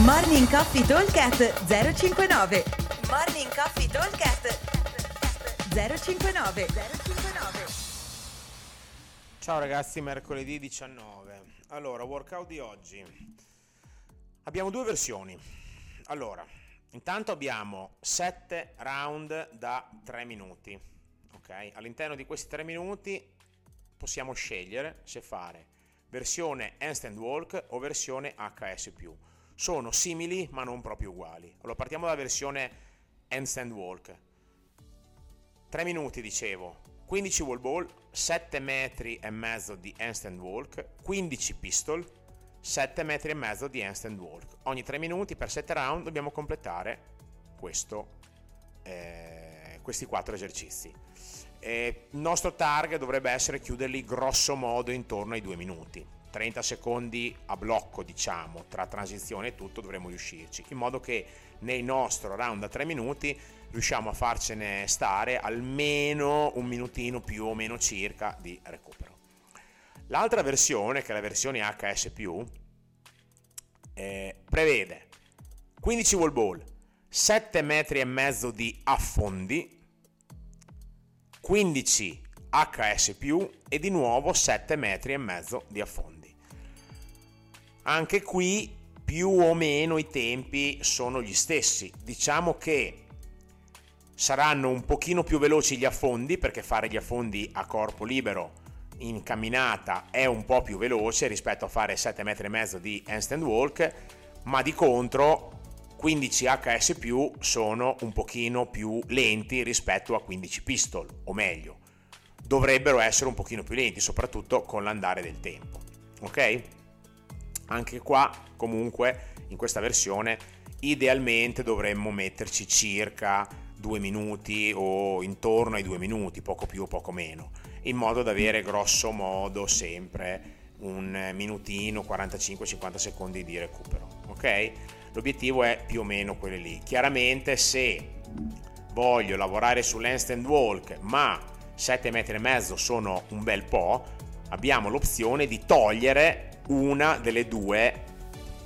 Morning Coffee Talkcast 059 Morning Coffee Talkcast 059 059 Ciao ragazzi, mercoledì 19. Allora, workout di oggi. Abbiamo due versioni. Allora, intanto abbiamo 7 round da 3 minuti. Ok? All'interno di questi 3 minuti possiamo scegliere se fare versione handstand walk o versione HS+ sono simili ma non proprio uguali. Allora partiamo dalla versione handstand walk. 3 minuti dicevo, 15 wall ball, 7 metri e mezzo di handstand walk, 15 pistol, 7 metri e mezzo di handstand walk. Ogni 3 minuti per 7 round dobbiamo completare questo, eh, questi 4 esercizi. Eh, il nostro target dovrebbe essere chiuderli grosso modo intorno ai 2 minuti 30 secondi a blocco, diciamo, tra transizione e tutto dovremo riuscirci, in modo che nel nostro round da 3 minuti riusciamo a farcene stare almeno un minutino più o meno circa di recupero. L'altra versione, che è la versione HS+, eh, prevede 15 wall ball, 7 metri e mezzo di affondi, 15 HS+, e di nuovo 7 metri e mezzo di affondi. Anche qui più o meno i tempi sono gli stessi. Diciamo che saranno un pochino più veloci gli affondi perché fare gli affondi a corpo libero in camminata è un po' più veloce rispetto a fare 7 metri e mezzo di handstand walk, ma di contro 15 HS sono un pochino più lenti rispetto a 15 pistol, o meglio, dovrebbero essere un pochino più lenti, soprattutto con l'andare del tempo. Ok? Anche qua comunque in questa versione idealmente dovremmo metterci circa due minuti o intorno ai due minuti, poco più o poco meno, in modo da avere grosso modo sempre un minutino, 45-50 secondi di recupero. Ok? L'obiettivo è più o meno quello lì. Chiaramente se voglio lavorare sull'handstand walk, ma 7 metri e mezzo sono un bel po', abbiamo l'opzione di togliere una delle due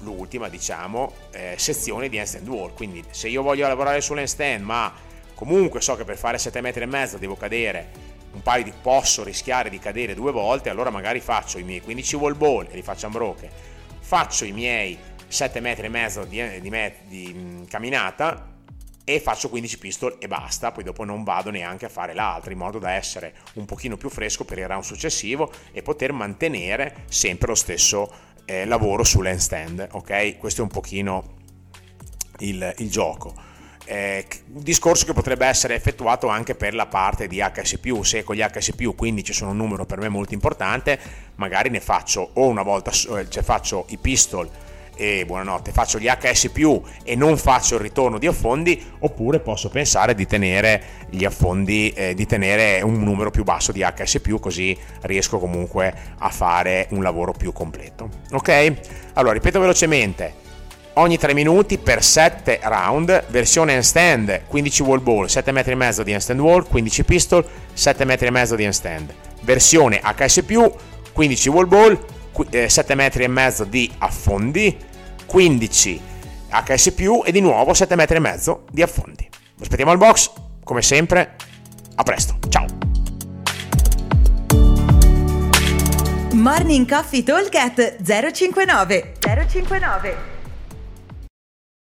l'ultima diciamo eh, sezioni di handstand walk quindi se io voglio lavorare sull'handstand ma comunque so che per fare 7 metri e mezzo devo cadere un paio di posso rischiare di cadere due volte allora magari faccio i miei 15 wall ball e li faccio unbroken faccio i miei 7 metri e mezzo di, di, di, di mm, camminata e faccio 15 pistol e basta, poi dopo non vado neanche a fare l'altra in modo da essere un pochino più fresco per il round successivo e poter mantenere sempre lo stesso eh, lavoro sull'handstand, ok? Questo è un pochino il, il gioco. Eh, un discorso che potrebbe essere effettuato anche per la parte di HS+, se con gli HS+, quindi ci sono un numero per me molto importante, magari ne faccio o una volta, cioè faccio i pistol e buonanotte, faccio gli HS e non faccio il ritorno di affondi, oppure posso pensare di tenere gli affondi, eh, di tenere un numero più basso di HS così riesco comunque a fare un lavoro più completo. Ok? Allora, ripeto velocemente. Ogni 3 minuti per 7 round, versione handstand, 15 wall ball, 7 metri e mezzo di handstand wall, 15 pistol, 7 metri e mezzo di handstand. Versione HS+, 15 wall ball, 7 eh, metri e mezzo di affondi, 15 HS+, e di nuovo 7 metri e mezzo di affondi. Vi aspettiamo al box, come sempre, a presto, ciao! Morning Coffee Talk 059 059